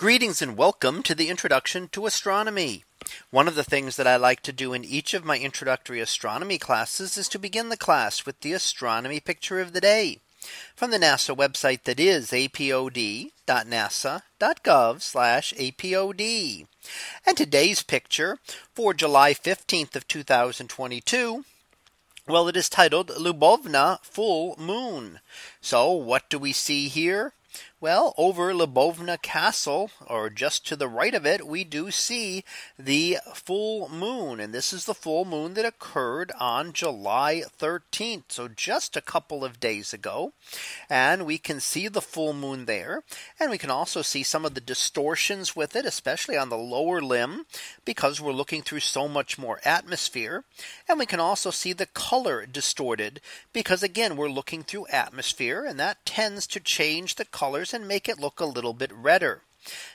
Greetings and welcome to the introduction to astronomy. One of the things that I like to do in each of my introductory astronomy classes is to begin the class with the astronomy picture of the day from the NASA website that is apod.nasa.gov apod. And today's picture for July 15th of 2022. Well, it is titled Lubovna full moon. So what do we see here? Well, over Lubovna Castle, or just to the right of it, we do see the full moon. And this is the full moon that occurred on July 13th. So just a couple of days ago. And we can see the full moon there. And we can also see some of the distortions with it, especially on the lower limb, because we're looking through so much more atmosphere. And we can also see the color distorted, because again, we're looking through atmosphere, and that tends to change the colors and make it look a little bit redder.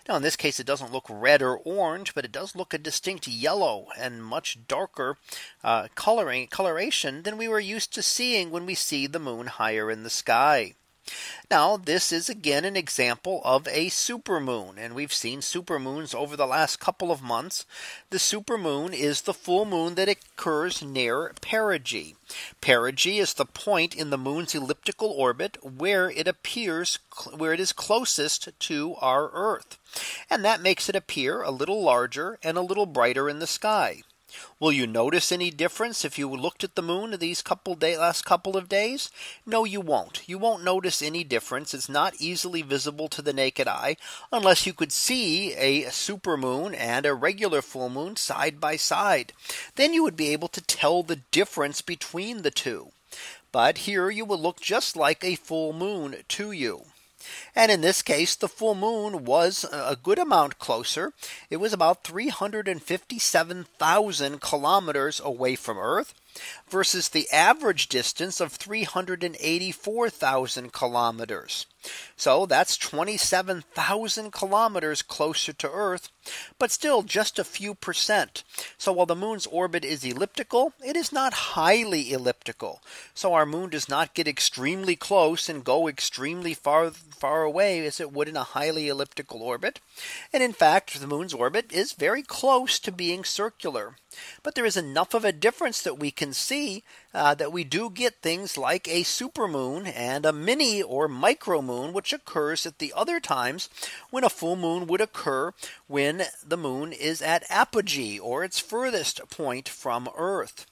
Now in this case it doesn't look red or orange, but it does look a distinct yellow and much darker uh, coloring coloration than we were used to seeing when we see the moon higher in the sky. Now this is again an example of a supermoon and we've seen supermoons over the last couple of months. The supermoon is the full moon that occurs near perigee. Perigee is the point in the moon's elliptical orbit where it appears where it is closest to our Earth. And that makes it appear a little larger and a little brighter in the sky. Will you notice any difference if you looked at the moon these couple day last couple of days? No, you won't. You won't notice any difference. It's not easily visible to the naked eye unless you could see a super moon and a regular full moon side by side. Then you would be able to tell the difference between the two. But here you will look just like a full moon to you. And in this case, the full moon was a good amount closer. It was about 357,000 kilometers away from Earth versus the average distance of 384,000 kilometers. So that's 27,000 kilometers closer to Earth, but still just a few percent. So while the moon's orbit is elliptical, it is not highly elliptical. So our moon does not get extremely close and go extremely far far away as it would in a highly elliptical orbit. And in fact, the moon's orbit is very close to being circular. But there is enough of a difference that we can see uh, that we do get things like a supermoon and a mini or micro moon, which occurs at the other times when a full moon would occur when the moon is at apogee or its furthest point from Earth.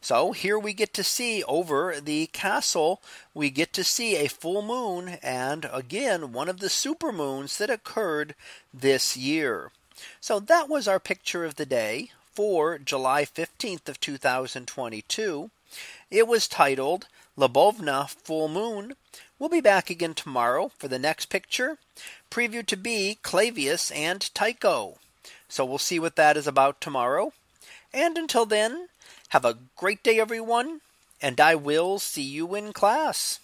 So here we get to see over the castle, we get to see a full moon and again one of the super moons that occurred this year. So that was our picture of the day for July 15th of 2022. It was titled Lubovna Full Moon. We'll be back again tomorrow for the next picture. Preview to be Clavius and Tycho. So we'll see what that is about tomorrow. And until then, have a great day, everyone. And I will see you in class.